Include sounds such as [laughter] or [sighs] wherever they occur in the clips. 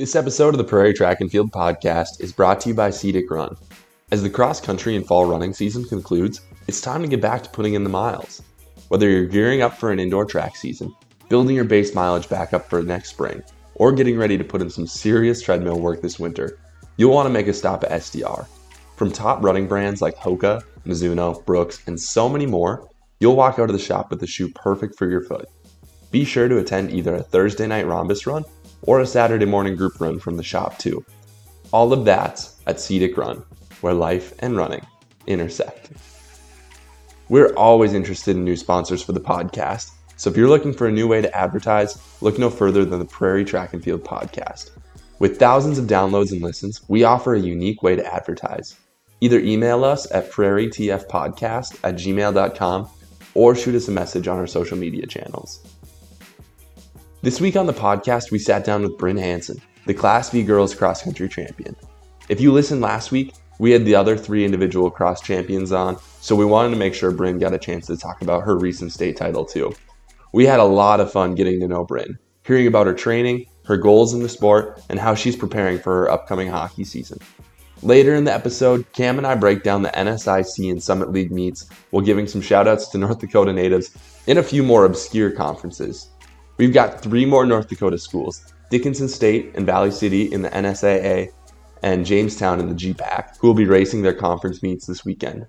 This episode of the Prairie Track and Field podcast is brought to you by Cedic Run. As the cross country and fall running season concludes, it's time to get back to putting in the miles. Whether you're gearing up for an indoor track season, building your base mileage back up for next spring, or getting ready to put in some serious treadmill work this winter, you'll want to make a stop at SDR. From top running brands like Hoka, Mizuno, Brooks, and so many more, you'll walk out of the shop with a shoe perfect for your foot. Be sure to attend either a Thursday night rhombus run or a Saturday morning group run from the shop too. All of that's at Cedic Run, where life and running intersect. We're always interested in new sponsors for the podcast, so if you're looking for a new way to advertise, look no further than the Prairie Track and Field podcast. With thousands of downloads and listens, we offer a unique way to advertise. Either email us at prairietfpodcast at gmail.com or shoot us a message on our social media channels. This week on the podcast, we sat down with Brynn Hanson, the Class B girls cross country champion. If you listened last week, we had the other three individual cross champions on, so we wanted to make sure Brynn got a chance to talk about her recent state title too. We had a lot of fun getting to know Brynn, hearing about her training, her goals in the sport, and how she's preparing for her upcoming hockey season. Later in the episode, Cam and I break down the NSIC and Summit League meets while giving some shoutouts to North Dakota natives and a few more obscure conferences. We've got three more North Dakota schools Dickinson State and Valley City in the NSAA, and Jamestown in the GPAC, who will be racing their conference meets this weekend.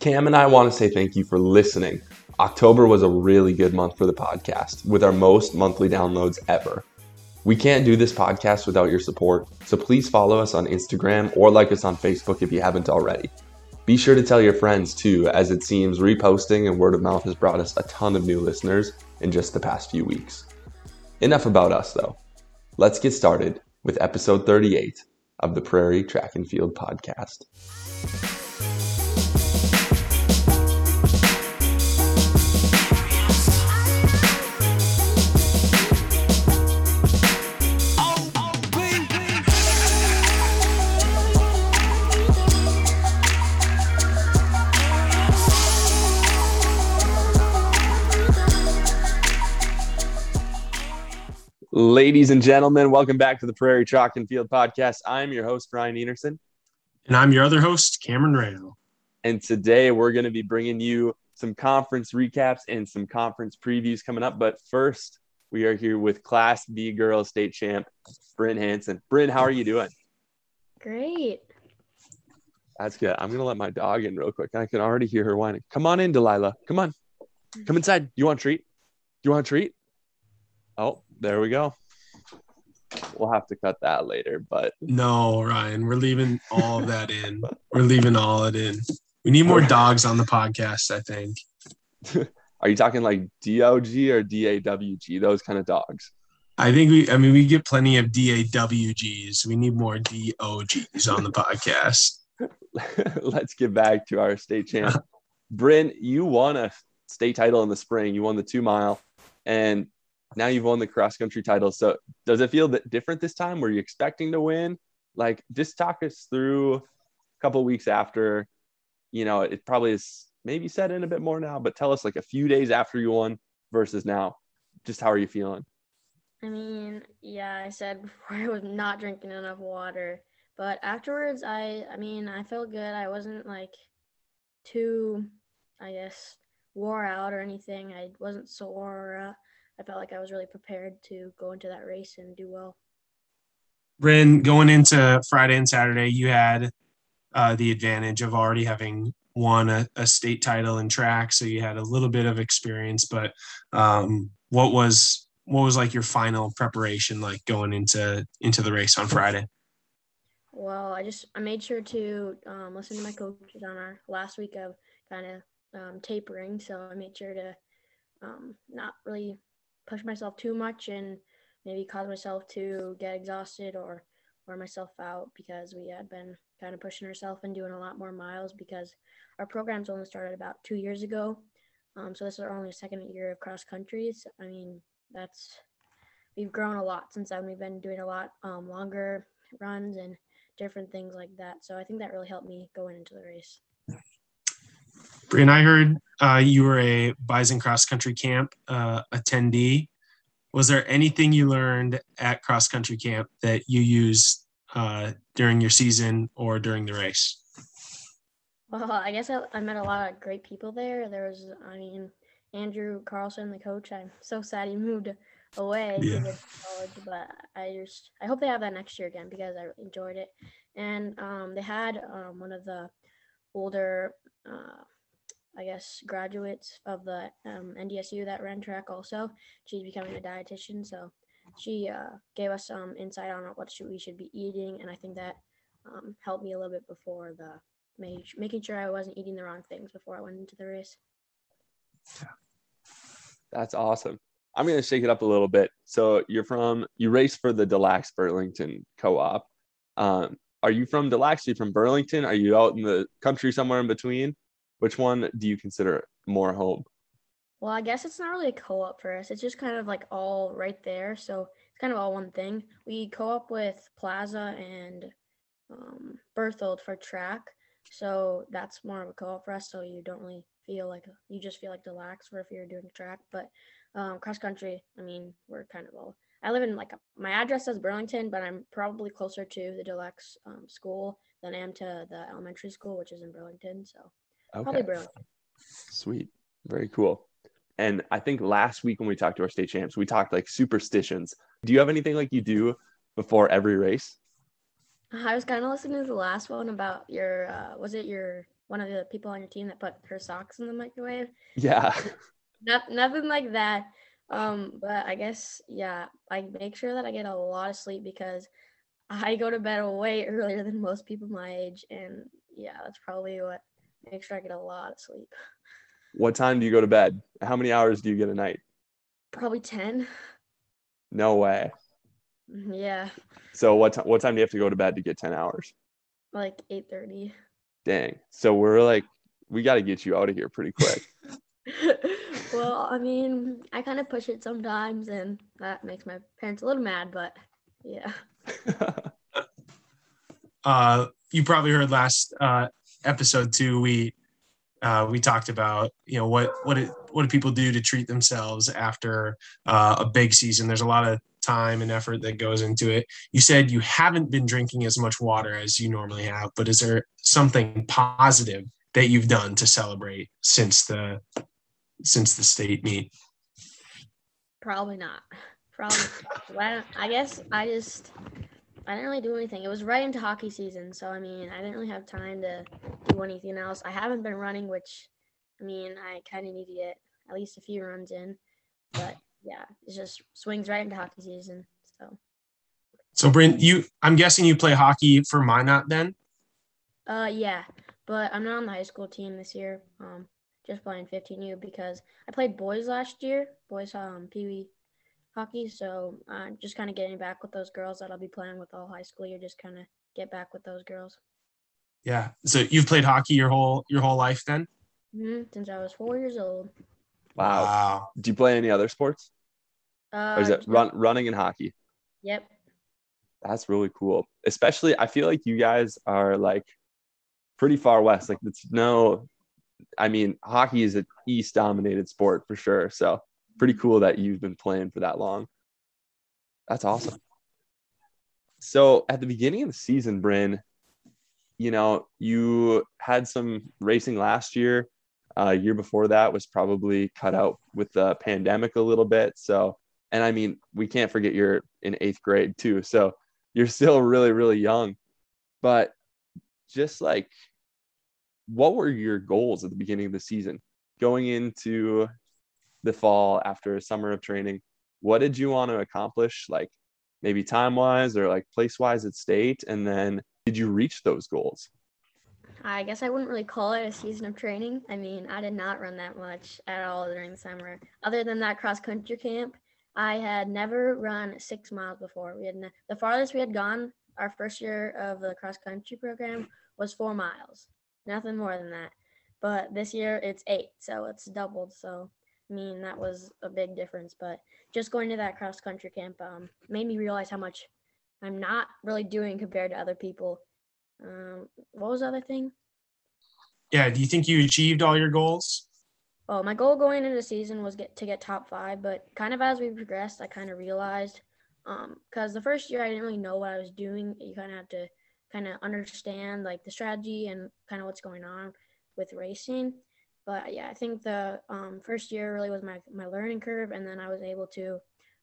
Cam and I want to say thank you for listening. October was a really good month for the podcast, with our most monthly downloads ever. We can't do this podcast without your support, so please follow us on Instagram or like us on Facebook if you haven't already. Be sure to tell your friends too, as it seems reposting and word of mouth has brought us a ton of new listeners in just the past few weeks. Enough about us though. Let's get started with episode 38 of the Prairie Track and Field Podcast. Ladies and gentlemen, welcome back to the Prairie Track and Field Podcast. I'm your host, Ryan Enerson. And I'm your other host, Cameron Rayno. And today we're going to be bringing you some conference recaps and some conference previews coming up. But first, we are here with Class B Girls State Champ, Brynn Hanson. Brynn, how are you doing? Great. That's good. I'm going to let my dog in real quick. I can already hear her whining. Come on in, Delilah. Come on. Come inside. You want a treat? You want a treat? Oh, there we go. We'll have to cut that later, but no, Ryan, we're leaving all that in. We're leaving all it in. We need more dogs on the podcast, I think. [laughs] Are you talking like DOG or DAWG, those kind of dogs? I think we, I mean, we get plenty of DAWGs. We need more DOGs on the podcast. [laughs] Let's get back to our state champ. Brynn, you won a state title in the spring. You won the two mile. And now you've won the cross country title. So does it feel that different this time? Were you expecting to win? Like, just talk us through a couple weeks after. You know, it probably is maybe set in a bit more now, but tell us like a few days after you won versus now. Just how are you feeling? I mean, yeah, I said [laughs] before I was not drinking enough water, but afterwards, I, I mean, I felt good. I wasn't like too, I guess, wore out or anything. I wasn't sore. Uh, I felt like I was really prepared to go into that race and do well. Bryn, going into Friday and Saturday, you had uh, the advantage of already having won a, a, state title in track, so you had a little bit of experience. But um, what was what was like your final preparation like going into into the race on Friday? Well, I just I made sure to um, listen to my coaches on our last week of kind of um, tapering, so I made sure to um, not really push myself too much and maybe cause myself to get exhausted or wear myself out because we had been kind of pushing ourselves and doing a lot more miles because our programs only started about two years ago. Um, so this is our only second year of cross country. So, I mean, that's we've grown a lot since then. We've been doing a lot um, longer runs and different things like that. So I think that really helped me going into the race. Brynn, I heard uh, you were a Bison cross country camp uh, attendee. Was there anything you learned at cross country camp that you used uh, during your season or during the race? Well, I guess I, I met a lot of great people there. There was, I mean, Andrew Carlson, the coach. I'm so sad he moved away Yeah. to college, but I just I hope they have that next year again because I enjoyed it. And um, they had um, one of the older, uh, I guess, graduates of the um, NDSU that ran track. Also, she's becoming a dietitian, so she uh, gave us some insight on what should, we should be eating, and I think that um, helped me a little bit before the making sure I wasn't eating the wrong things before I went into the race. That's awesome. I'm going to shake it up a little bit. So you're from, you race for the Des Lacs Burlington co op. Um, are you from Des Lacs? Are you from Burlington? Are you out in the country somewhere in between? Which one do you consider more home? Well, I guess it's not really a co-op for us. It's just kind of like all right there. So it's kind of all one thing. We co-op with Plaza and um, Berthold for track. So that's more of a co-op for us. So you don't really feel like you just feel like Des Lacs for if you're doing track. But um, cross country, I mean, we're kind of all. I live in like a, my address says Burlington, but I'm probably closer to the Des Lacs um, school than I am to the elementary school, which is in Burlington. So probably Okay, sweet. Very cool. And I think last week when we talked to our state champs, we talked like superstitions. Do you have anything like you do before every race? I was kind of listening to the last one about your, uh, was it your, one of the people on your team that put her socks in the microwave? Yeah. [laughs] Not, nothing like that. Um, but I guess, yeah, I make sure that I get a lot of sleep because I go to bed way [laughs] earlier than most people my age. And yeah, that's probably what, make sure I get a lot of sleep. What time do you go to bed? How many hours do you get a night? Probably 10. No way. Yeah, So what time what time do you have to go to bed to get 10 hours? like 8.30. Dang. So we're like we got to get you out of here pretty quick. [laughs] [laughs] well, I mean, I kind of push it sometimes, and that makes my parents a little mad, but yeah. [laughs] uh, you probably heard last uh, episode two, We uh, we talked about you know what what it, what do people do to treat themselves after uh, a big season. There's a lot of time and effort that goes into it. You said you haven't been drinking as much water as you normally have, but is there something positive that you've done to celebrate since the since the state meet? Probably not. Probably. well, I guess I just I didn't really do anything. It was right into hockey season, so I mean, I didn't really have time to do anything else. I haven't been running, which I mean, I kind of need to get at least a few runs in. But yeah, it just swings right into hockey season. So So, Brynn, you I'm guessing you play hockey for Minot then. uh yeah, but I'm not on the high school team this year. Um, just playing 15U because I played boys last year, boys um pee wee hockey. So I'm just kind of getting back with those girls that I'll be playing with all high school year. Just kind of get back with those girls. Yeah. So you've played hockey your whole your whole life then? hmm Since I was four years old. wow. Do you play any other sports? Uh, Or is it run running and hockey? Yep. That's really cool. Especially I feel like you guys are like pretty far west. Like it's no I mean, hockey is an east dominated sport for sure. So pretty cool that you've been playing for that long. That's awesome. So at the beginning of the season, Brynn, you know, you had some racing last year. Uh, year before that was probably cut out with the pandemic a little bit. So, and I mean, we can't forget you're in eighth grade too. So you're still really, really young. But just like, what were your goals at the beginning of the season? Going into the fall after a summer of training, what did you want to accomplish? Like maybe time wise or like place wise at state? And then did you reach those goals? I guess I wouldn't really call it a season of training. I mean, I did not run that much at all during the summer. Other than that cross country camp, I had never run six miles before. We had ne- the farthest we had gone our first year of the cross country program was four miles, nothing more than that. But this year it's eight, so it's doubled. So mean that was a big difference. But just going to that cross country camp um, made me realize how much I'm not really doing compared to other people. Um, what was the other thing? Yeah. Do you think you achieved all your goals? well, my goal going into the season was get to get top five, but kind of as we progressed, I kind of realized because um, the first year I didn't really know what I was doing. You kind of have to kind of understand like the strategy and kind of what's going on with racing. But yeah, I think the um, first year really was my my learning curve, and then I was able to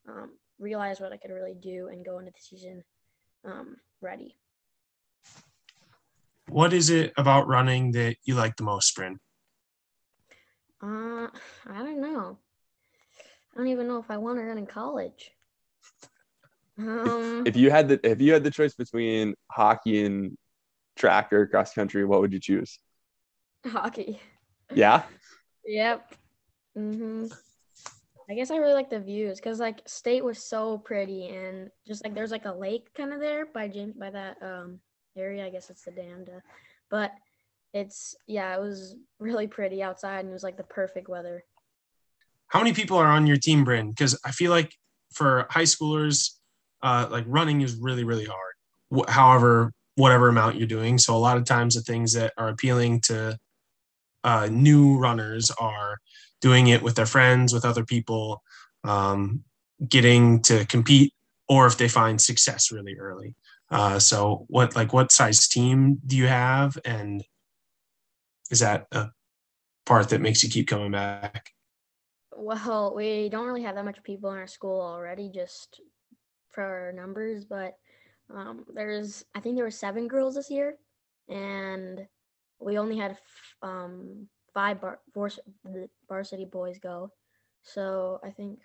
um, realize what I could really do and go into the season um, ready. What is it about running that you like the most, Brynn? Uh, I don't know. I don't even know if I want to run in college. Um, if you had the if you had the choice between hockey and track or cross country, what would you choose? Hockey. Yeah. Yep. Mhm. I guess I really like the views because like state was so pretty and just like there's like a lake kind of there by James by that um area. I guess it's the dam to, but it's yeah, it was really pretty outside and it was like the perfect weather. How many people are on your team, Brynn? Because I feel like for high schoolers, uh, like running is really really hard. Wh- however, whatever amount you're doing. So a lot of times the things that are appealing to uh, new runners are doing it with their friends, with other people, um, getting to compete, or if they find success really early. Uh, so what like what size team do you have, and is that a part that makes you keep coming back? Well, we don't really have that much people in our school already, just for our numbers, but um, there's I think there were seven girls this year, and we only had um, five bar, varsity boys go. So I think,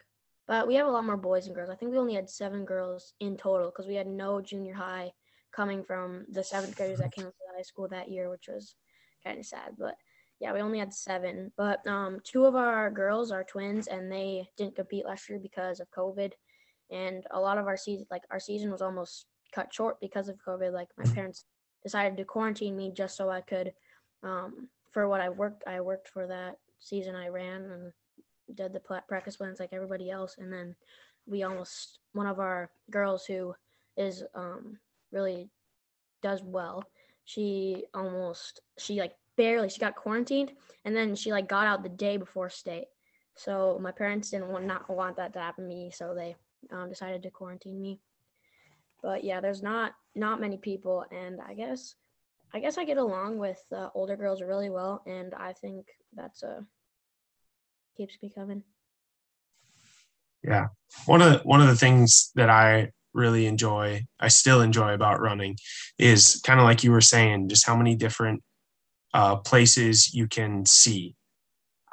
but we have a lot more boys and girls. I think we only had seven girls in total because we had no junior high coming from the seventh graders that came to the high school that year, which was kind of sad. But yeah, we only had seven. But um, two of our girls are twins, and they didn't compete last year because of COVID. And a lot of our season, like our season, was almost cut short because of COVID. Like my parents decided to quarantine me just so I could um, for what I worked, I worked for that season. I ran and did the practice plans like everybody else, and then we almost one of our girls who is um, really does well. She almost she like barely she got quarantined, and then she like got out the day before state. So my parents didn't want not want that to happen to me, so they um, decided to quarantine me. But yeah, there's not not many people, and I guess I guess I get along with uh, older girls really well, and I think that's uh keeps me coming. Yeah, one of the, one of the things that I really enjoy, I still enjoy about running, is kind of like you were saying, just how many different uh, places you can see.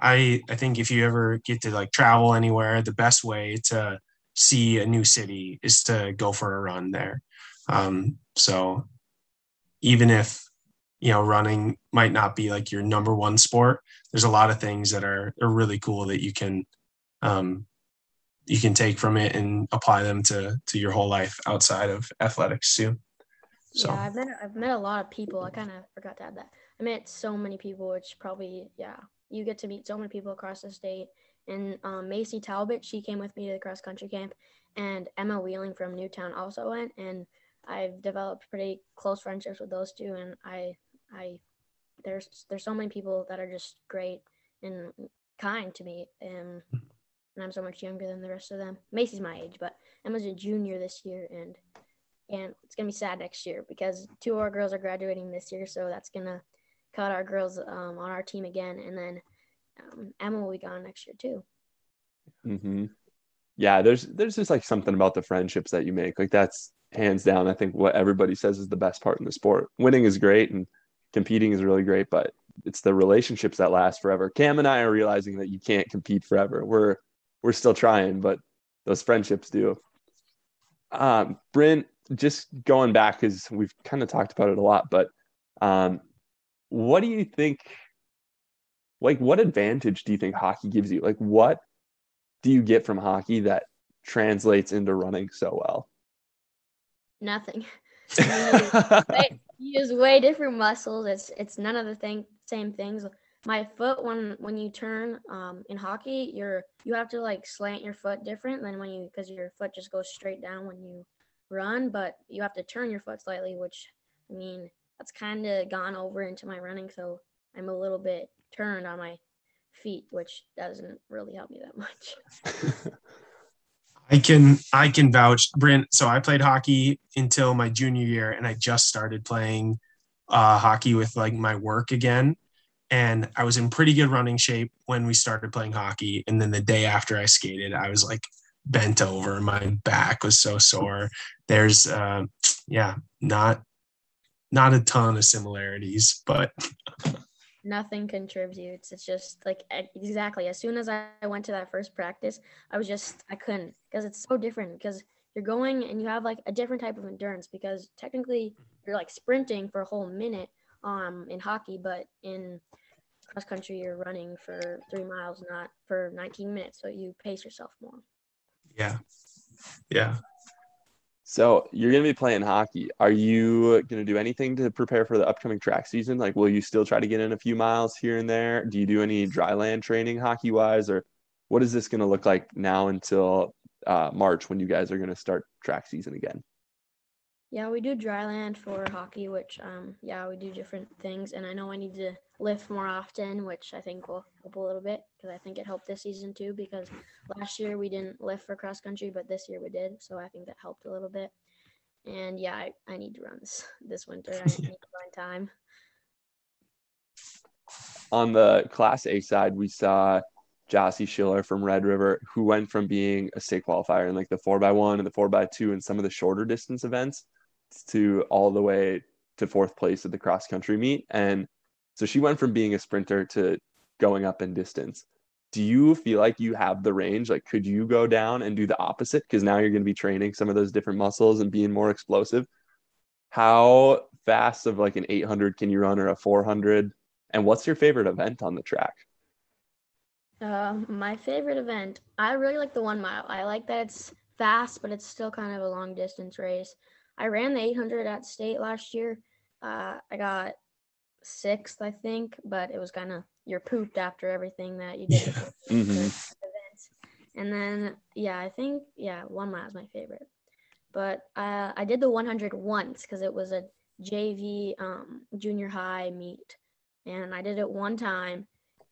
I I think if you ever get to like travel anywhere, the best way to see a new city is to go for a run there. Um, so even if you know running might not be like your number one sport. There's a lot of things that are, are really cool that you can um, you can take from it and apply them to to your whole life outside of athletics too. So yeah i've met i've met a lot of people. I kind of forgot to add that. I met so many people which probably yeah you get to meet so many people across the state. And um, macy talbot she came with me to the cross country camp and emma wheeling from newtown also went and I've developed pretty close friendships with those two, and I I there's there's so many people that are just great and kind to me and and I'm so much younger than the rest of them. Macy's my age, but Emma's a junior this year and and it's gonna be sad next year because two of our girls are graduating this year, so that's gonna cut our girls um, on our team again, and then um, Emma will be gone next year too. Mm-hmm. Yeah, there's there's just like something about the friendships that you make. Like that's hands down. I think what everybody says is the best part in the sport. Winning is great, and competing is really great, but it's the relationships that last forever. Cam and I are realizing that you can't compete forever. We're we're still trying, but those friendships do. Um, Brynn, just going back because we've kind of talked about it a lot, but um, what do you think? Like, what advantage do you think hockey gives you? Like, what do you get from hockey that translates into running so well? Nothing. [laughs] use way different muscles. It's it's none of the thing same things. My foot when when you turn um, in hockey, you're you have to like slant your foot different than when you because your foot just goes straight down when you run, but you have to turn your foot slightly, which I mean that's kind of gone over into my running, so I'm a little bit turned on my feet, which doesn't really help me that much. [laughs] I can I can vouch, Brynn. So I played hockey until my junior year, and I just started playing uh, hockey with like my work again. And I was in pretty good running shape when we started playing hockey. And then the day after I skated, I was like bent over. My back was so sore. There's, uh, yeah, not not a ton of similarities, but [laughs] nothing contributes. It's just like exactly as soon as I went to that first practice, I was just I couldn't because it's so different because you're going and you have like a different type of endurance because technically you're like sprinting for a whole minute um in hockey, but in cross country you're running for three miles, not for 19 minutes. So you pace yourself more. Yeah. Yeah. So you're going to be playing hockey. Are you going to do anything to prepare for the upcoming track season? Like, will you still try to get in a few miles here and there? Do you do any dry land training hockey wise, or what is this going to look like now until uh, March when you guys are going to start track season again? Yeah, we do dry land for hockey, which um yeah, we do different things and I know I need to lift more often, which I think will help a little bit because I think it helped this season too because last year we didn't lift for cross country, but this year we did, so I think that helped a little bit. And yeah, I, I need to run this [laughs] this winter. I [laughs] need to find time. On the class A side, we saw Jossie Schiller from Red River, who went from being a state qualifier in like the four by one and the four by two and some of the shorter distance events to all the way to fourth place at the cross country meet. And so she went from being a sprinter to going up in distance. Do you feel like you have the range? Like, could you go down and do the opposite? Because now you're going to be training some of those different muscles and being more explosive. How fast of like an 800 can you run or a 400? And what's your favorite event on the track? Uh, my favorite event, I really like the one mile. I like that it's fast, but it's still kind of a long distance race. I ran the 800 at state last year. Uh, I got sixth, I think, but it was kind of you're pooped after everything that you did. Yeah. [laughs] mm-hmm. And then yeah, I think yeah, one mile is my favorite. But uh, I did the 100 once because it was a JV um, junior high meet, and I did it one time,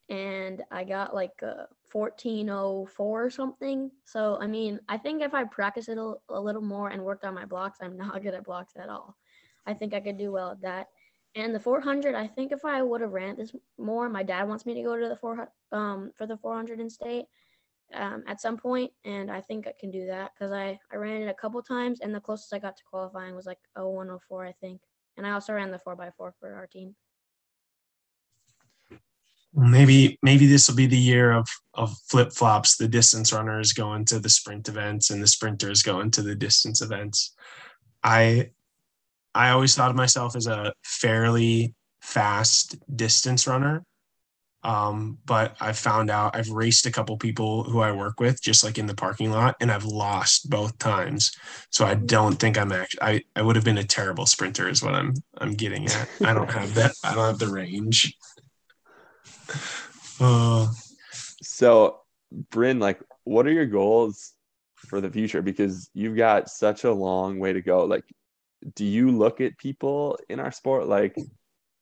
and I got like a 1404 or something. So, I mean, I think if I practice it a, a, little more and worked on my blocks, I'm not [laughs] good at blocks at all. I think I could do well at that. And the 400, I think if I would have ran this more, my dad wants me to go to the 400 um, for the 400 in state um, at some point, and I think I can do that because I I ran it a couple times, and the closest I got to qualifying was like 0104, I think. And I also ran the 4x4 for our team maybe maybe this will be the year of of flip flops. The distance runners going to the sprint events and the sprinters going to the distance events. I I always thought of myself as a fairly fast distance runner. Um, but I've found out I've raced a couple people who I work with just like in the parking lot and I've lost both times. So I don't think I'm actually I, I would have been a terrible sprinter is what I'm I'm getting at. I don't have that I don't have the range. [laughs] Uh, so, Brynn, like, what are your goals for the future? Because you've got such a long way to go. Like, do you look at people in our sport like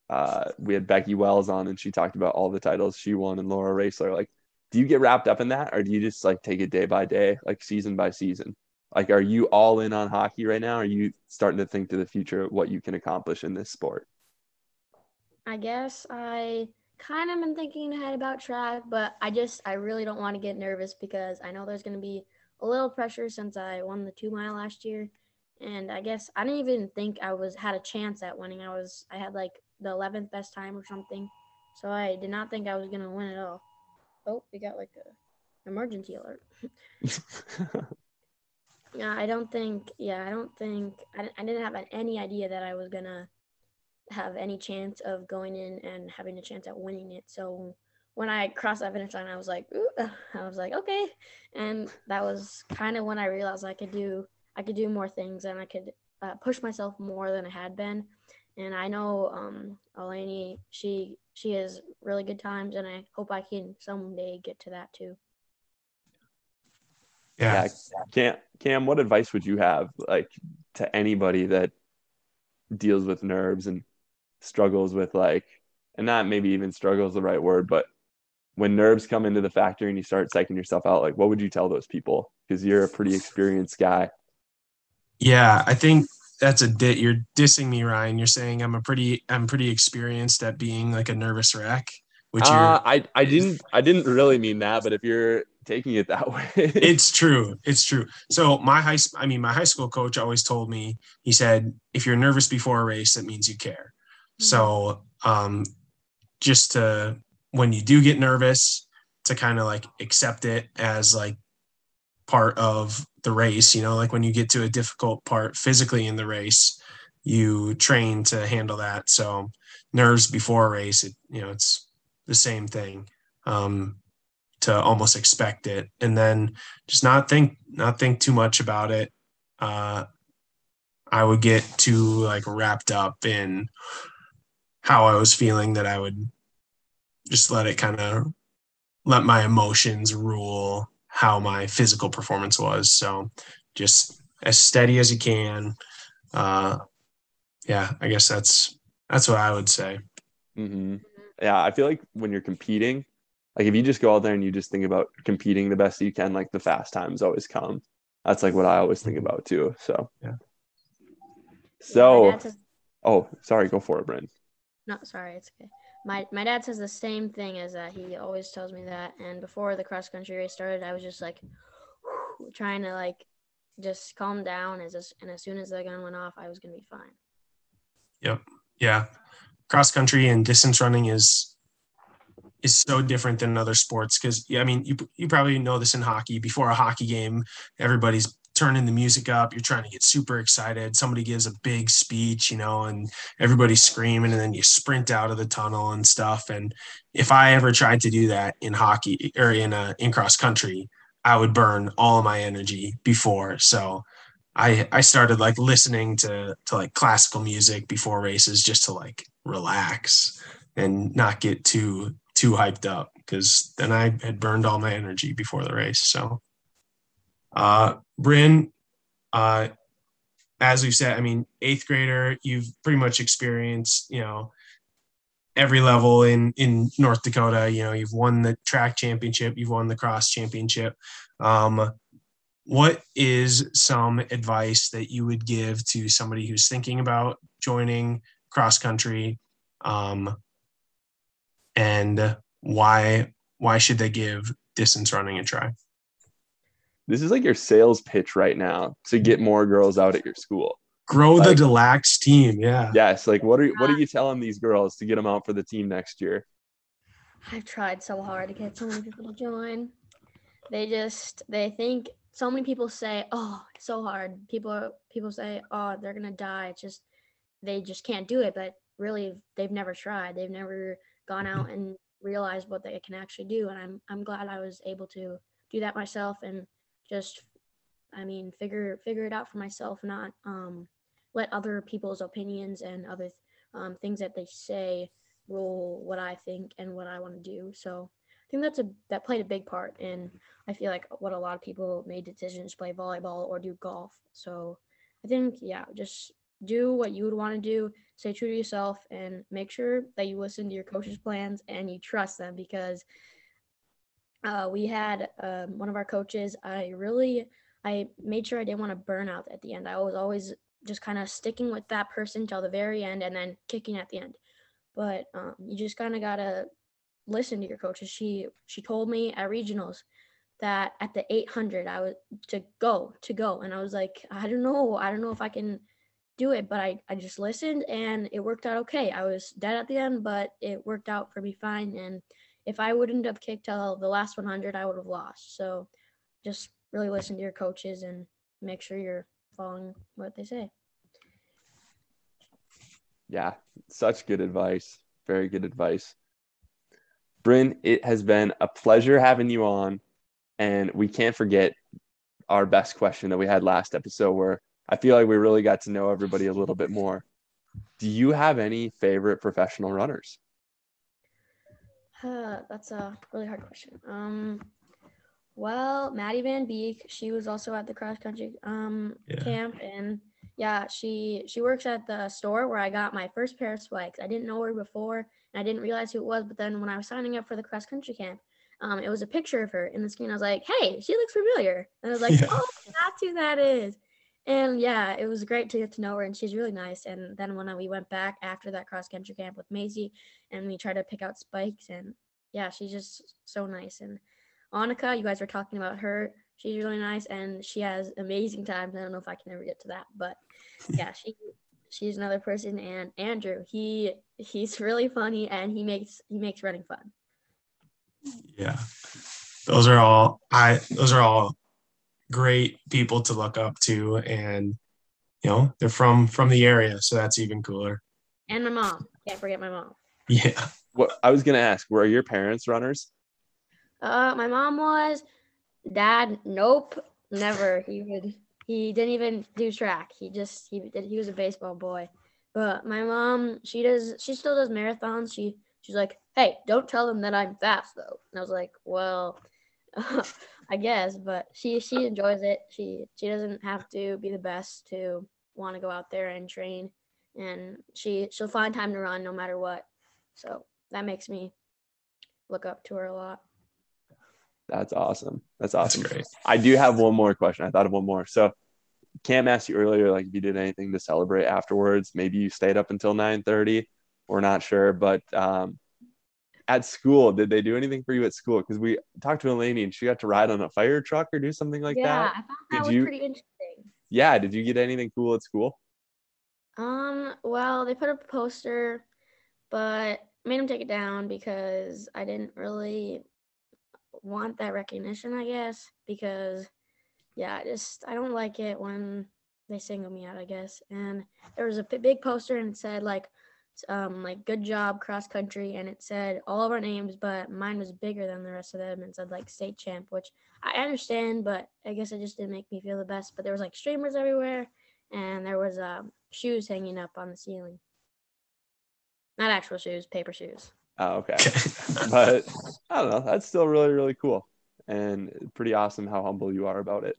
uh, we had Becky Wells on and she talked about all the titles she won and Laura Raceler. Like, do you get wrapped up in that or do you just like take it day by day, like season by season? Like, are you all in on hockey right now? Are you starting to think to the future what you can accomplish in this sport? I guess I kind of been thinking ahead about track, but I just I really don't want to get nervous because I know there's going to be a little pressure since I won the two mile last year, and I guess I didn't even think I was had a chance at winning. I was I had like the 11th best time or something, so I did not think I was going to win at all. Oh, we got like a emergency alert. [laughs] yeah, I don't think. Yeah, I don't think I, I didn't have any idea that I was gonna have any chance of going in and having a chance at winning it. So when I crossed that finish line, I was like, Ooh. [laughs] I was like, okay. And that was kind of when I realized I could do, I could do more things and I could uh, push myself more than I had been. And I know um, Eleni, she she has really good times, and I hope I can someday get to that too. Yeah. yeah. Cam, Cam, what advice would you have like to anybody that deals with nerves and struggles with like and not maybe even struggles the right word but when nerves come into the factor and you start psyching yourself out, like what would you tell those people? Because you're a pretty experienced guy. Yeah, I think that's a dit. You're dissing me, Ryan. You're saying I'm a pretty I'm pretty experienced at being like a nervous wreck. Which uh, I I didn't I didn't really mean that, but if you're taking it that [laughs] way, it's true. It's true. So my high I mean my high school coach always told me he said if you're nervous before a race, that means you care. So um, just to when you do get nervous, to kind of like accept it as like part of the race. You know, like when you get to a difficult part physically in the race, you train to handle that. So nerves before a race, it, you know, it's the same thing. Um, to almost expect it and then just not think not think too much about it uh i would get too like wrapped up in how i was feeling that i would just let it kind of let my emotions rule how my physical performance was. So just as steady as you can. Uh, yeah, I guess that's that's what I would say. Mm-hmm. Yeah, I feel like when you're competing, like if you just go out there and you just think about competing the best you can, like the fast times always come. That's like what I always think about too. So yeah. So, yeah, oh, sorry, go for it, Brynn. No, sorry, it's okay my my dad says the same thing as that. He always tells me that. And before the cross country race started, I was just like whew, trying to like just calm down. As and as soon as the gun went off, I was gonna be fine. Yep. Yeah. Cross country and distance running is is so different than other sports because I mean you you probably know this in hockey. Before a hockey game, everybody's turning the music up you're trying to get super excited. Somebody gives a big speech you know and everybody's screaming and then you sprint out of the tunnel and stuff. And if i ever tried to do that in hockey or in a in cross country i would burn all my energy before. So i i started like listening to to like classical music before races just to like relax and not get too too hyped up because then i had burned all my energy before the race. So uh, Brynn, uh, as we've said, I mean, eighth grader, you've pretty much experienced, you know, every level in in North Dakota. You know, you've won the track championship, you've won the cross championship. Um, what is some advice that you would give to somebody who's thinking about joining cross country, um, and why why should they give distance running a try? This is like your sales pitch right now to get more girls out at your school. Grow like, the Des Lacs team. Yeah. Yes. Like, what are what are you telling these girls to get them out for the team next year? I've tried so hard to get so many people to join. They just they think so many people say, "Oh, it's so hard." People people say, "Oh, they're gonna die." It's just they just can't do it. But really, they've never tried. They've never gone out mm-hmm. and realized what they can actually do. And I'm I'm glad I was able to do that myself and just I mean figure figure it out for myself, not um, let other people's opinions and other um, things that they say rule what I think and what I want to do. So I think that's a that played a big part in I feel like what a lot of people made decisions to play volleyball or do golf. So I think yeah, just do what you would want to do, stay true to yourself and make sure that you listen to your coach's plans and you trust them because uh, we had um, one of our coaches. I really, I made sure I didn't want to burn out at the end. I was always just kind of sticking with that person till the very end and then kicking at the end. But um, you just kind of gotta listen to your coaches. She she told me at regionals that at the 800 I was to go to go, and I was like, I don't know, I don't know if I can do it, but I I just listened and it worked out okay. I was dead at the end, but it worked out for me fine and if I wouldn't have kicked till the last 100, I would have lost. So just really listen to your coaches and make sure you're following what they say. Yeah, such good advice. Very good advice. Brynn, it has been a pleasure having you on. And we can't forget our best question that we had last episode, where I feel like we really got to know everybody a little bit more. Do you have any favorite professional runners? Uh, that's a really hard question. Um, well, Maddie Van Beek, she was also at the cross country um, yeah. camp, and Yeah, she she works at the store where I got my first pair of spikes. I didn't know her before, and I didn't realize who it was. But then when I was signing up for the cross country camp, um, it was a picture of her in the screen. I was like, "Hey, she looks familiar," and I was like, Yeah. "Oh, that's who that is." And yeah, it was great to get to know her, and she's really nice. And then when uh, we went back after that cross country camp with Maisie, and we tried to pick out spikes, and yeah, she's just so nice. And Annika, you guys were talking about her. She's really nice, and she has amazing times. I don't know if I can ever get to that, but [laughs] yeah, she she's another person. And Andrew, he he's [laughs] really funny, and he makes he makes running fun. Yeah. Those are all I those are all great people to look up to and you know, they're from from the area, so that's even cooler. And my mom, can't forget my mom. Yeah. What I was gonna ask, were your parents runners? Uh, my mom was. Dad, nope, never. He would. He didn't even do track. He just he did. He was a baseball boy. But my mom, she does. She still does marathons. She she's like, hey, don't tell them that I'm fast though. And I was like, well, [laughs] I guess. But she she enjoys it. She she doesn't have to be the best to want to go out there and train. And she she'll find time to run no matter what. So that makes me look up to her a lot. That's awesome. That's That's awesome. great. I do have one more question. I thought of one more. So Cam asked you earlier, like if you did anything to celebrate afterwards. Maybe you stayed up until 9:30. We're not sure, but um, at school, did they do anything for you at school? Because we talked to Eleni and she got to ride on a fire truck or do something like yeah, that. Yeah i thought that Did was you- pretty interesting. Yeah. Did you get anything cool at school? Um, well, they put up a poster, but made them take it down because I didn't really want that recognition, I guess, because yeah, I just I don't like it when they single me out, I guess. And there was a big poster and it said like um like good job cross country and it said all of our names, but mine was bigger than the rest of them and said like state champ, which I understand, but I guess it just didn't make me feel the best. But there was like streamers everywhere and there was um shoes hanging up on the ceiling. Not actual shoes, paper shoes. Oh, okay. Okay. [laughs] but I don't know. That's still really, really cool and pretty awesome how humble you are about it.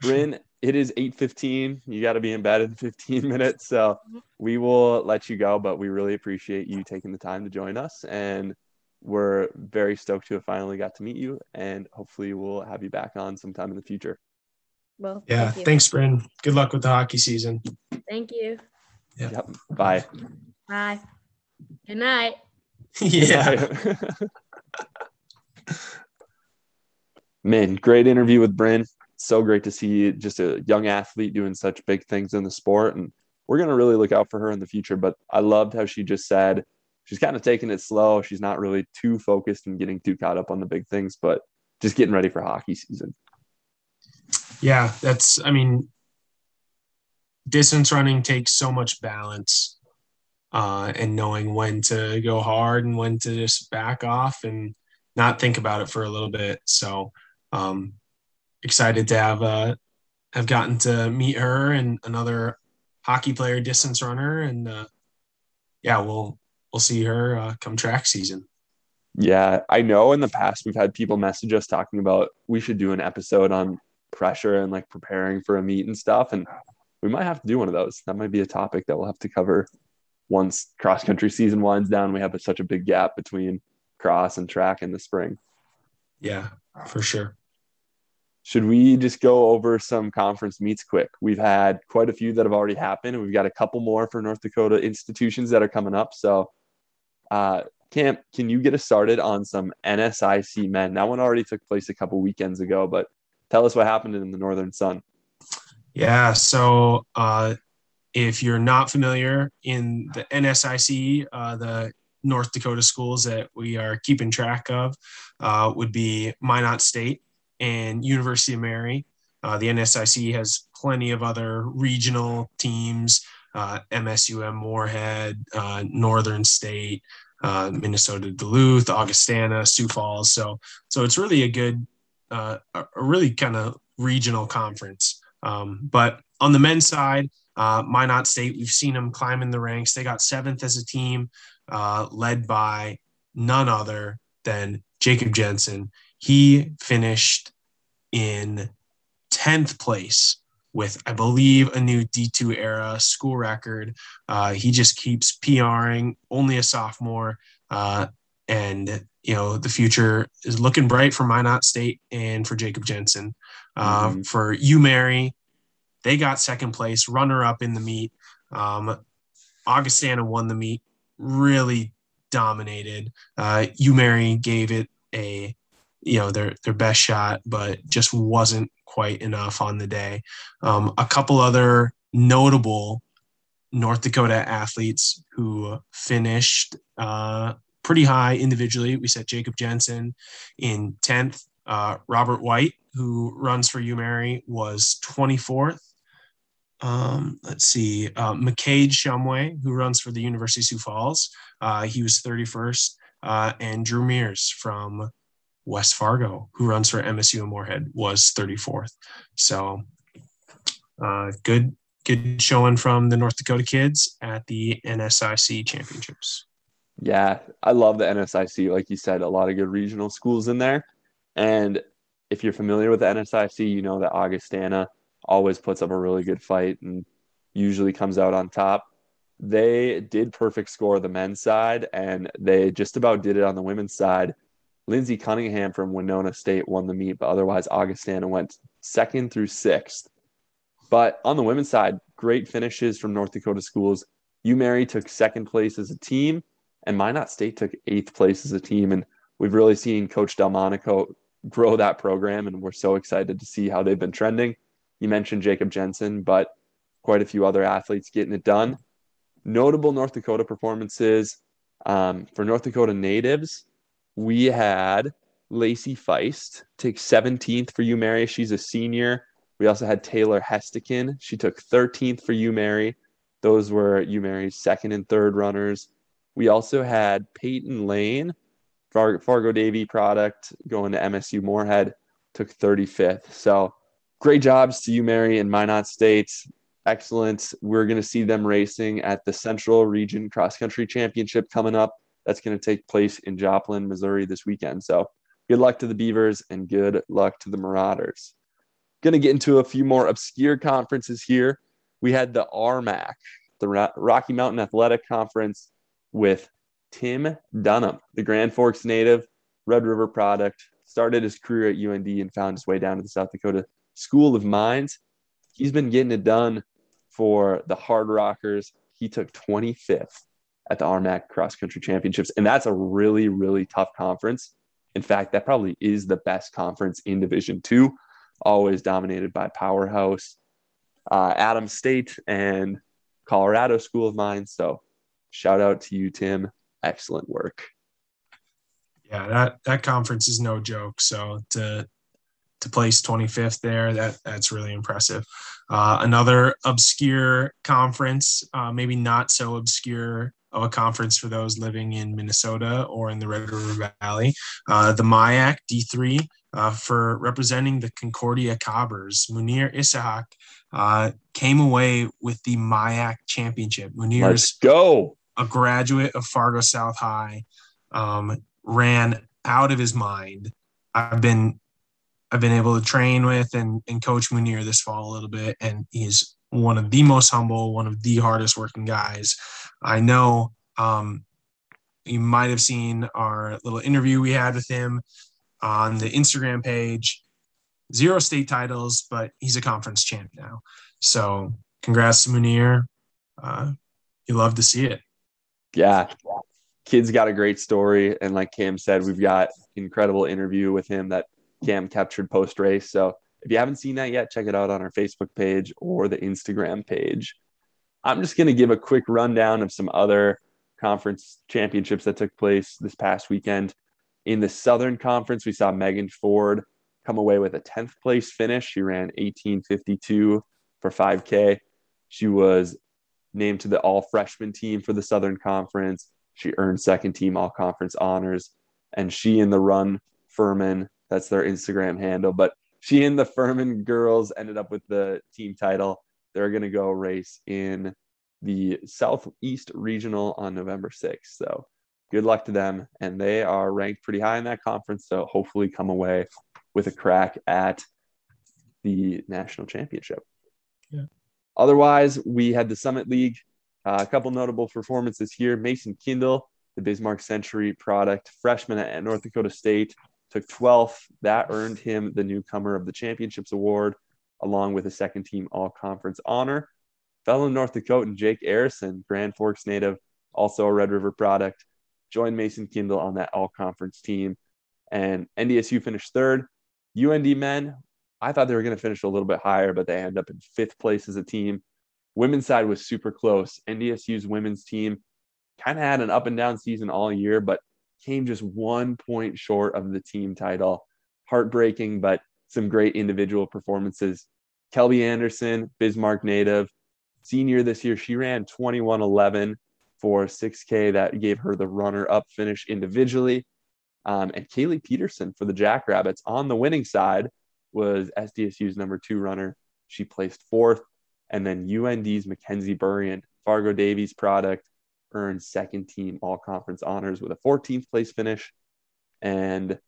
Brynn, it is 8:15. You got to be in bed in [laughs] 15 minutes, so mm-hmm. we will let you go. But we really appreciate you taking the time to join us, and we're very stoked to have finally got to meet you. And hopefully, we'll have you back on sometime in the future. Well, yeah. thank. Thanks, Brynn. Good luck with the hockey season. Thank you. Yeah. Yep. Bye. Bye. Good night. [laughs] yeah. [laughs] Man, great interview with Brynn. So great to see just a young athlete doing such big things in the sport. And we're going to really look out for her in the future. But I loved how she just said she's kind of taking it slow. She's not really too focused and getting too caught up on the big things, but just getting ready for hockey season. Yeah, that's I mean distance running takes so much balance uh and knowing when to go hard and when to just back off and not think about it for a little bit. So um excited to have uh have gotten to meet her and another hockey player distance runner and uh yeah, we'll we'll see her uh, come track season. Yeah, I know in the past we've had people message us talking about we should do an episode on pressure and like preparing for a meet and stuff. And we might have to do one of those. That might be a topic that we'll have to cover once cross country season winds down. We have such a big gap between cross and track in the spring. Yeah, for sure. Should we just go over some conference meets quick? We've had quite a few that have already happened, and we've got a couple more for North Dakota institutions that are coming up. So, uh, Cam, can you get us started on some NSIC men? That one already took place a couple weekends ago, but tell us what happened in the Northern Sun. Yeah. So uh, if you're not familiar in the NSIC, uh, the North Dakota schools that we are keeping track of uh, would be Minot State and University of Mary. Uh, the NSIC has plenty of other regional teams, uh, MSUM Moorhead, uh, Northern State, uh, Minnesota Duluth, Augustana, Sioux Falls. So, so it's really a good, uh, a really kind of regional conference. Um, but on the men's side, uh, Minot State, we've seen them climb in the ranks. They got seventh as a team, led by none other than Jacob Jensen. He finished in 10th place with, I believe, a new D2 era school record. Uh, he just keeps PRing, only a sophomore. Uh, and, you know, the future is looking bright for Minot State and for Jacob Jensen. Uh, mm-hmm. For UMary, they got second place, runner up in the meet. Um, Augustana won the meet, really dominated. Uh, Mary gave it a, you know, their their best shot, but just wasn't quite enough on the day. Um, a couple other notable North Dakota athletes who finished uh, pretty high individually. We said Jacob Jensen in 10th. Uh, Robert White, who runs for UMary, was 24th. Um, let's see, uh, McCade Shumway, who runs for the University of Sioux Falls, uh, he was 31st. Uh, and Drew Mears from West Fargo, who runs for MSU and Moorhead, was 34th. So uh, good, good showing from the North Dakota kids at the NSIC championships. Yeah, I love the NSIC. Like you said, a lot of good regional schools in there. And if you're familiar with the NSIC, you know that Augustana always puts up a really good fight and usually comes out on top. They did perfect score the men's side, and they just about did it on the women's side. Lindsey Cunningham from Winona State won the meet, but otherwise Augustana went second through sixth. But on the women's side, great finishes from North Dakota schools. UMary took second place as a team, and Minot State took eighth place as a team. And we've really seen Coach Delmonico grow that program, and we're so excited to see how they've been trending. You mentioned Jacob Jensen, but quite a few other athletes getting it done. Notable North Dakota performances um, for North Dakota natives we had Lacey Feist take 17th for UMary. She's a senior. We also had Taylor Hestikin. She took 13th for UMary. Those were UMary's second and third runners. We also had Peyton Lane, Far- Fargo Davy product, going to MSU Moorhead, took 35th. So great jobs to UMary, and Minot State. Excellent. We're going to see them racing at the Central Region Cross Country Championship coming up that's going to take place in Joplin, Missouri this weekend. So good luck to the Beavers and good luck to the Marauders. Going to get into a few more obscure conferences here. We had the RMAC, the Rocky Mountain Athletic Conference, with Tim Dunham, the Grand Forks native, Red River product, started his career at UND and found his way down to the South Dakota School of Mines. He's been getting it done for the Hardrockers. He took 25th at the RMAC Cross Country Championships. And that's a really, really tough conference. In fact, that probably is the best conference in Division Two, always dominated by powerhouse uh, Adams State and Colorado School of Mines. So, shout out to you, Tim. Excellent work. Yeah, that that conference is no joke. So to to place 25th there, that that's really impressive. Uh, another obscure conference, uh, maybe not so obscure of a conference for those living in Minnesota or in the Red River Valley. Uh, the MIAC D3 uh, for representing the Concordia Cobbers. Munir Isahak uh, came away with the MIAC championship. Munir's Let's go. a graduate of Fargo South High, um, ran out of his mind. I've been I've been able to train with and, and coach Munir this fall a little bit, and he's one of the most humble, one of the hardest working guys. I know um, you might have seen our little interview we had with him on the Instagram page. Zero state titles, but he's a conference champ now. So congrats to Munir. Uh, you love to see it. Yeah. Kid's got a great story. And like Cam said, we've got incredible interview with him that Cam captured post race. So if you haven't seen that yet, check it out on our Facebook page or the Instagram page. I'm just going to give a quick rundown of some other conference championships that took place this past weekend. In the Southern Conference, we saw Megan Ford come away with a 10th place finish. She ran 1852 for 5K. She was named to the all freshman team for the Southern Conference. She earned second team all conference honors. And she and the Run Furman, that's their Instagram handle, but she and the Furman girls ended up with the team title. They're going to go race in the Southeast Regional on November 6th. So good luck to them. And they are ranked pretty high in that conference. So hopefully come away with a crack at the national championship. Yeah. Otherwise, we had the Summit League. Uh, a couple notable performances here. Mason Kindle, the Bismarck Century product, freshman at North Dakota State, took 12th. That earned him the newcomer of the championships award, along with a second team all conference honor. Fellow North Dakotan Jake Arison, Grand Forks native, also a Red River product, joined Mason Kindle on that all conference team. And NDSU finished third. UND men, I thought they were going to finish a little bit higher, but they ended up in fifth place as a team. Women's side was super close. NDSU's women's team kind of had an up and down season all year, but came just one point short of the team title. Heartbreaking, but some great individual performances. Kelby Anderson, Bismarck native, senior this year, she ran 2111 for 6K. That gave her the runner up finish individually. Um, and Kaylee Peterson for the Jackrabbits on the winning side was SDSU's number two runner. She placed fourth. And then UND's Mackenzie Burriant, Fargo Davies product, earned second team all conference honors with a 14th place finish. And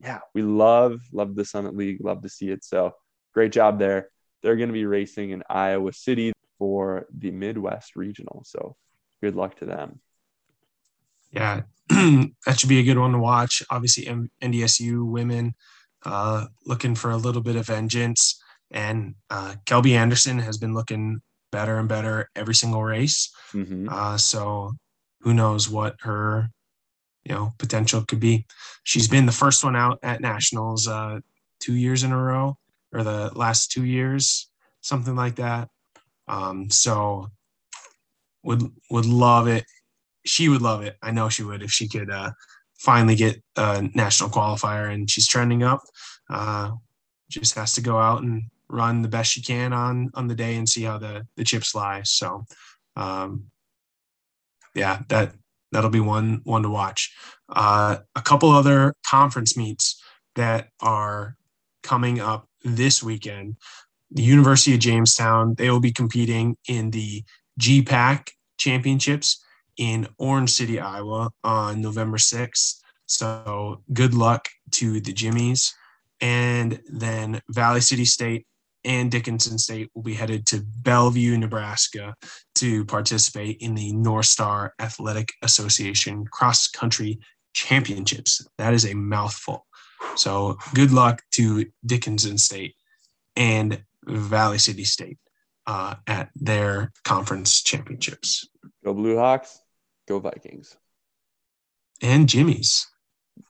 yeah, we love, love the Summit League, love to see it. So great job there. They're going to be racing in Iowa City for the Midwest Regional. So good luck to them. Yeah, [clears throat] that should be a good one to watch. Obviously, NDSU women uh, looking for a little bit of vengeance. And uh, Kelby Anderson has been looking better and better every single race. Mm-hmm. Uh, so who knows what her you know potential could be. She's been the first one out at nationals uh, two years in a row, or the last two years, something like that. Um, so would would love it. She would love it. I know she would if she could uh, finally get a national qualifier, and she's trending up. Uh, just has to go out and run the best you can on on the day and see how the the chips lie. So, um, yeah, that that'll be one one to watch. Uh, a couple other conference meets that are coming up this weekend. The University of Jamestown they will be competing in the GPAC championships in Orange City, Iowa, on November sixth. So good luck to the Jimmies. And then Valley City State and Dickinson State will be headed to Bellevue, Nebraska to participate in the North Star Athletic Association Cross Country Championships. That is a mouthful. So good luck to Dickinson State and Valley City State uh, at their conference championships. Go Blue Hawks, go Vikings. And Jimmies.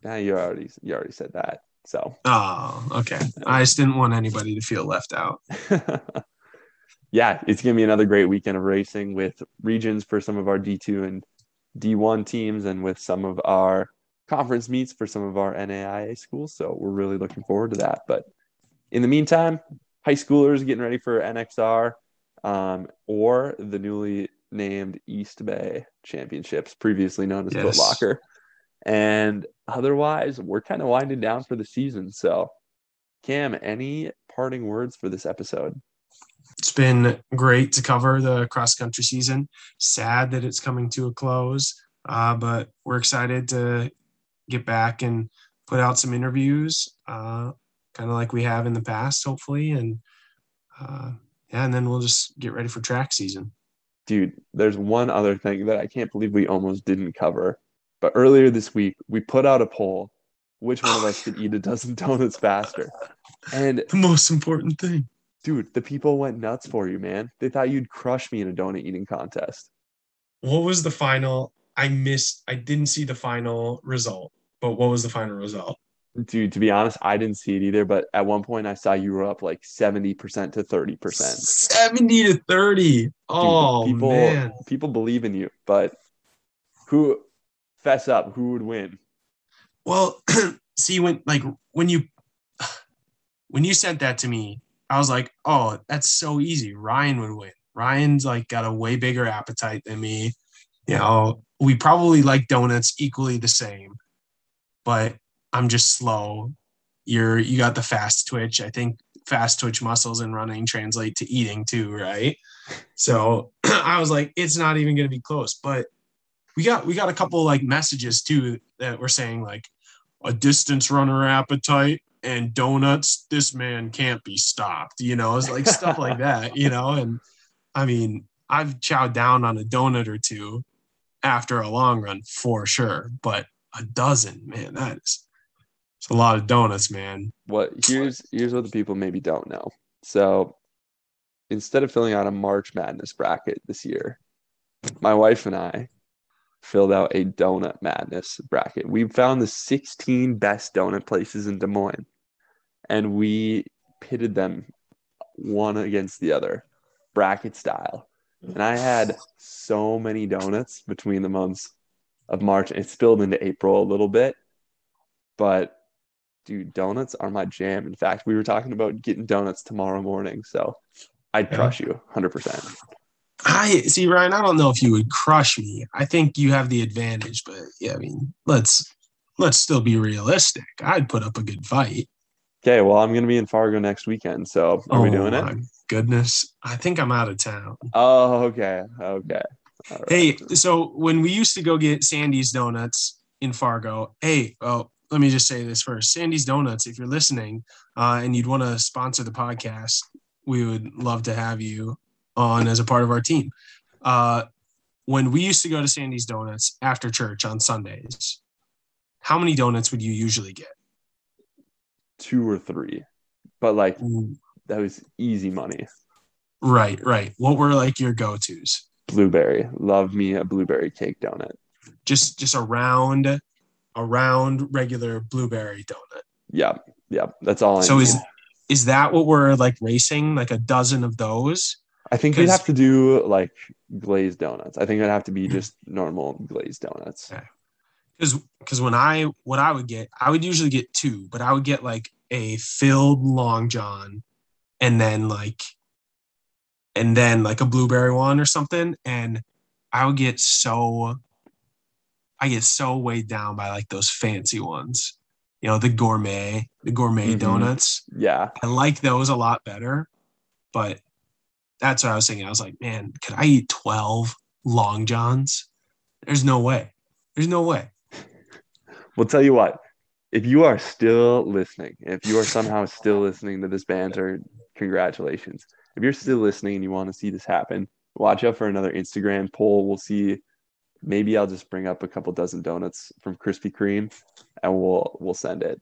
Yeah, you already you already said that. So. Oh, okay. I just didn't want anybody to feel left out. [laughs] yeah, it's gonna be another great weekend of racing with regions for some of our D2 and D1 teams, and with some of our conference meets for some of our NAIA schools. So we're really looking forward to that. But in the meantime, high schoolers getting ready for NXR um, or the newly named Eastbay Championships, previously known as yes. Foot Locker. And otherwise, we're kind of winding down for the season. So, Cam, any parting words for this episode? It's been great to cover the cross country season. Sad that it's coming to a close, uh, but we're excited to get back and put out some interviews, uh, kind of like we have in the past, hopefully. And uh, yeah, and then we'll just get ready for track season. Dude, there's one other thing that I can't believe we almost didn't cover. But earlier this week, we put out a poll which one of us could [sighs] eat a dozen donuts faster. And the most important thing. Dude, the people went nuts for you, man. They thought you'd crush me in a donut eating contest. What was the final? I missed, I didn't see the final result, but what was the final result? Dude, to be honest, I didn't see it either. But at one point, I saw you were up like 70% to 30%. 70 to 30. Oh, Dude, people, man. People believe in you. But who, fess up, who would win? Well, [clears throat] see when like when you when you sent that to me, I was like, oh, that's so easy. Ryan would win. Ryan's like got a way bigger appetite than me. You know, we probably like donuts equally the same, but I'm just slow. You're you got the fast twitch. I think fast twitch muscles and running translate to eating too, right? So [clears throat] I was like, it's not even gonna be close. But we got we got a couple like messages too that were saying like a distance runner appetite and donuts. This man can't be stopped. You know, it's like stuff like [laughs] that. You know, and I mean, I've chowed down on a donut or two after a long run for sure, but a dozen, man, that is it's a lot of donuts, man. What here's here's what the people maybe don't know. So instead of filling out a March Madness bracket this year, my wife and I filled out a donut madness bracket. We found the 16 best donut places in Des Moines and we pitted them one against the other, bracket style. And I had so many donuts between the months of March. It spilled into April a little bit, but dude, donuts are my jam. In fact, we were talking about getting donuts tomorrow morning. So I'd crush you 100%. I see, Ryan. I don't know if you would crush me. I think you have the advantage, but yeah, I mean, let's let's still be realistic. I'd put up a good fight. Okay, well, I'm going to be in Fargo next weekend. So are we doing it? Oh Goodness, I think I'm out of town. Oh, okay. Okay. Right. Hey, so when we used to go get Sandy's Donuts in Fargo, hey, oh, let me just say this first. Sandy's Donuts, if you're listening uh, and you'd want to sponsor the podcast, we would love to have you on as a part of our team. Uh, when we used to go to Sandy's Donuts after church on Sundays, how many donuts would you usually get? two or three, but like that was easy money. Right, right. What were like your go-tos? Blueberry. Love me a blueberry cake donut. Just just a round, a round regular blueberry donut. Yep. Yep. That's all I So need. is is that what we're like racing? Like a dozen of those? I think we'd 'cause- have to do like glazed donuts. I think it'd have to be just normal glazed donuts. Yeah. Because because when I what I would get, I would usually get two, but I would get like a filled long john, and then like, and then like a blueberry one or something, and I would get so. I get so weighed down by like those fancy ones, you know, the gourmet, the gourmet Mhm. donuts. Yeah. I like those a lot better, but that's what I was thinking. I was like, man, could I eat 12 long johns? There's no way. There's no way. We'll tell you what. If you are still listening, if you are somehow still listening to this banter, congratulations. If you're still listening and you want to see this happen, watch out for another Instagram poll. We'll see. Maybe I'll just bring up a couple dozen donuts from Krispy Kreme, and we'll we'll send it.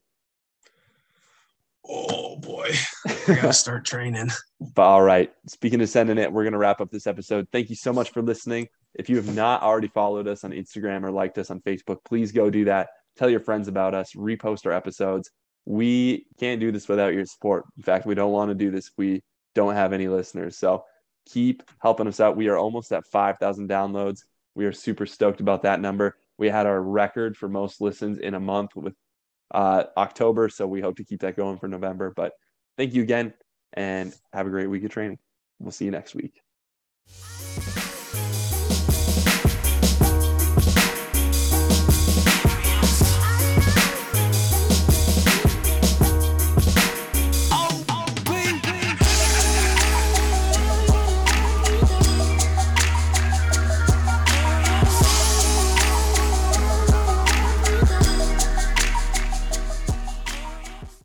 Oh boy. I gotta [laughs] start training. But all right, speaking of sending it, we're to wrap up this episode. Thank you so much for listening. If you have not already followed us on Instagram or liked us on Facebook, please go do that. Tell your friends about us, repost our episodes. We can't do this without your support. In fact, we don't want to do this we don't have any listeners. So keep helping us out. We are almost at 5,000 downloads. We are super stoked about that number. We had our record for most listens in a month with uh, October. So we hope to keep that going for November. But thank you again and have a great week of training. We'll see you next week.